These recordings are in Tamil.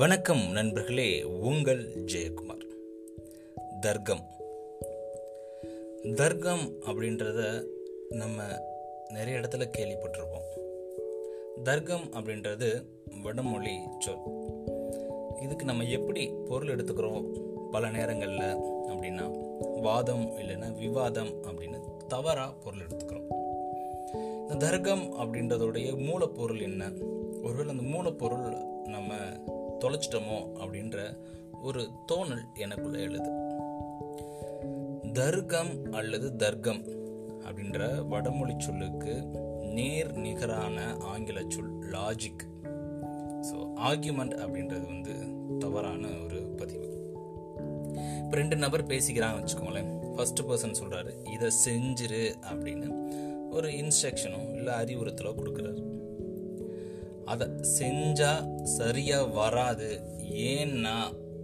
வணக்கம் நண்பர்களே உங்கள் ஜெயக்குமார். தர்க்கம். தர்க்கம் அப்படின்றத நம்ம நிறைய இடத்துல கேள்விப்பட்டிருப்போம். தர்க்கம் அப்படின்றது வடமொழி சொல். இதுக்கு நம்ம எப்படி பொருள் எடுத்துக்கிறோம் பல நேரங்களில் அப்படின்னா வாதம் இல்லைன்னா விவாதம் அப்படின்னு தவறாக பொருள் எடுத்துக்கிறோம். இந்த தர்க்கம் அப்படின்றதோடைய மூலப்பொருள் என்ன? ஒருவேளை அந்த மூலப்பொருள் நம்ம தொலைச்சிட்டோமோ அப்படின்ற ஒரு தோணல் எனக்குள்ள எழுது. தர்க்கம் அல்லது தர்க்கம் அப்படின்ற வடமொழி சொல்லுக்கு நேர் நிகரான ஆங்கில சொல் லாஜிக் ஸோ ஆர்கியூமெண்ட் அப்படின்றது வந்து தவறான ஒரு பதிவு. இப்போ ரெண்டு நபர் பேசிக்கிறாங்க வச்சுக்கோங்களேன். ஃபர்ஸ்ட் பர்சன் சொல்கிறாரு இதை செஞ்சிரு அப்படின்னு ஒரு இன்ஸ்ட்ரக்ஷனோ இல்லை அறிவுறுத்தலோ கொடுக்குறாரு. அதை செஞ்சா சரியா வராது ஏன்னா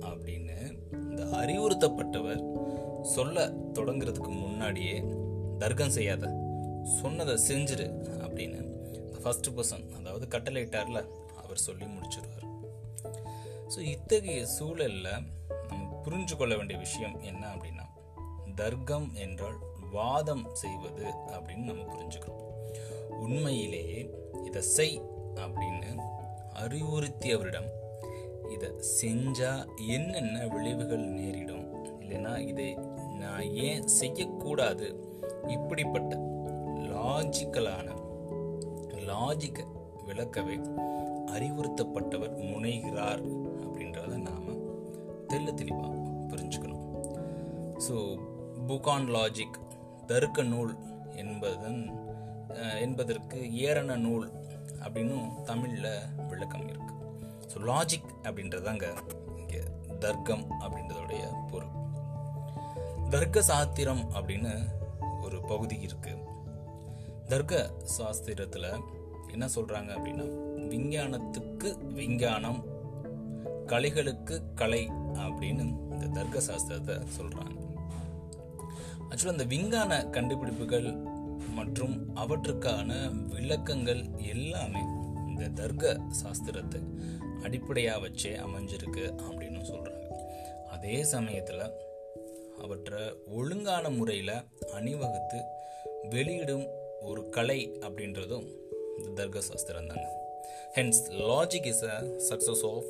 அப்படின்னு இந்த அறிவுறுத்தப்பட்டவர் சொல்ல தொடங்குறதுக்கு முன்னாடியே தர்க்கம் செய்யாத சொன்னதை செஞ்சிரு அப்படின்னு ஃபர்ஸ்ட் பர்சன் அதாவது கட்டளையிட்டார்ல அவர் சொல்லி முடிச்சிருவார். ஸோ இத்தகைய சூழலில் நம்ம புரிஞ்சு கொள்ள வேண்டிய விஷயம் என்ன அப்படின்னா தர்க்கம் என்றால் வாதம் செய்வது அப்படின்னு நம்ம புரிஞ்சுக்கிறோம் உண்மையிலேயே இதை செய் அறிவுறுத்தியவரிடம் இதை செஞ்சா என்னென்ன விளைவுகள் நேரிடும்? இல்லைன்னா இதை நான் ஏன் செய்யக்கூடாது? இப்படிப்பட்ட லாஜிக்கலான லாஜிக்கை விளக்கவே அறிவுறுத்தப்பட்டவர் முனைகிறார் அப்படின்றத நாம் தெல்ல தெளிவாக புரிஞ்சுக்கணும். ஸோ புக் ஆன் லாஜிக் தருக்க நூல் என்பதன் என்பதற்கு ஏரண நூல் அப்படின்னும் தமிழில் விளக்கம் இருக்கு. ஸோ லாஜிக் அப்படின்றதாங்க இங்கே தர்க்கம் அப்படின்றதுடைய பொருள். தர்க்க சாஸ்திரம் அப்படின்னு ஒரு பகுதி இருக்கு. தர்க்க சாஸ்திரத்தில் என்ன சொல்றாங்க அப்படின்னா விஞ்ஞானத்துக்கு விஞ்ஞானம் கலைகளுக்கு கலை அப்படின்னு இந்த தர்க்க சாஸ்திரத்தை சொல்றாங்க. ஆக்சுவலாக இந்த விஞ்ஞான கண்டுபிடிப்புகள் மற்றும் அவற்றுக்கான விளக்கங்கள் எல்லாமே இந்த தர்க்க சாஸ்திரத்தை அடிப்படையாக வச்சே அமைஞ்சிருக்கு அப்படின்னு சொல்கிறாங்க அதே சமயத்தில் அவற்றை ஒழுங்கான முறையில் அணிவகுத்து வெளியிடும் ஒரு கலை அப்படின்றதும் இந்த தர்க சாஸ்திரம் தாங்க. Hence logic is a success of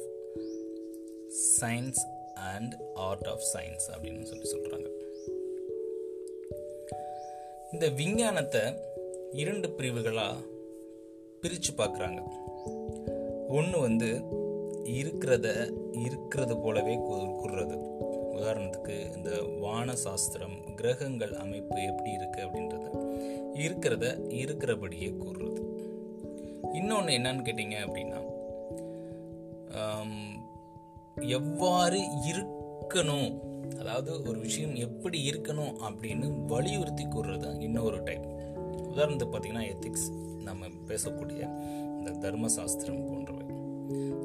science and art of science அப்படின்னு சொல்லி சொல்கிறாங்க இந்த விஞ்ஞானத்தை இரண்டு பிரிவுகளாக பிரித்து பார்க்குறாங்க. ஒன்று வந்து இருக்கிறத இருக்கிறது போலவே கூறுறது. உதாரணத்துக்கு இந்த வான சாஸ்திரம் கிரகங்கள் அமைப்பு எப்படி இருக்குது அப்படின்றத. இருக்கிறத இருக்கிறபடியே கூறுறது. இன்னொன்று என்னன்னு கேட்டிங்க அப்படின்னா எவ்வாறு இருக்கணும் அதாவது ஒரு விஷயம் எப்படி இருக்கணும் அப்படின்னு வலியுறுத்தி கூறுறது இன்னொரு டைப் உதாரணத்துக்கு பார்த்தீங்கன்னா எத்திக்ஸ் நம்ம பேசக்கூடிய இந்த தர்ம சாஸ்திரம் போன்றவை.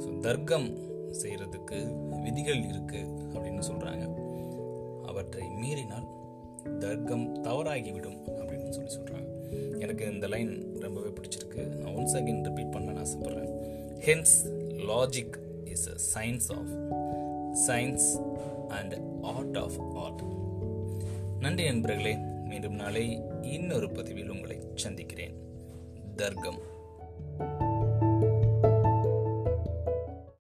ஸோ தர்க்கம் செய்கிறதுக்கு விதிகள் இருக்குது அப்படின்னு சொல்கிறாங்க அவற்றை மீறினால் தர்க்கம் தவறாகிவிடும் அப்படின்னு சொல்லி சொல்கிறாங்க எனக்கு இந்த லைன் ரொம்பவே பிடிச்சிருக்கு. நான் ஒன்ஸ் அகைன் ரிப்பீட் பண்ண ஆசைப்பட்றேன். Hence logic is a science of science and art of art நன்றி நண்பர்களே மீண்டும் நாளை இன்னொரு பதிவில் உங்களை சந்திக்கிறேன். தர்க்கம்.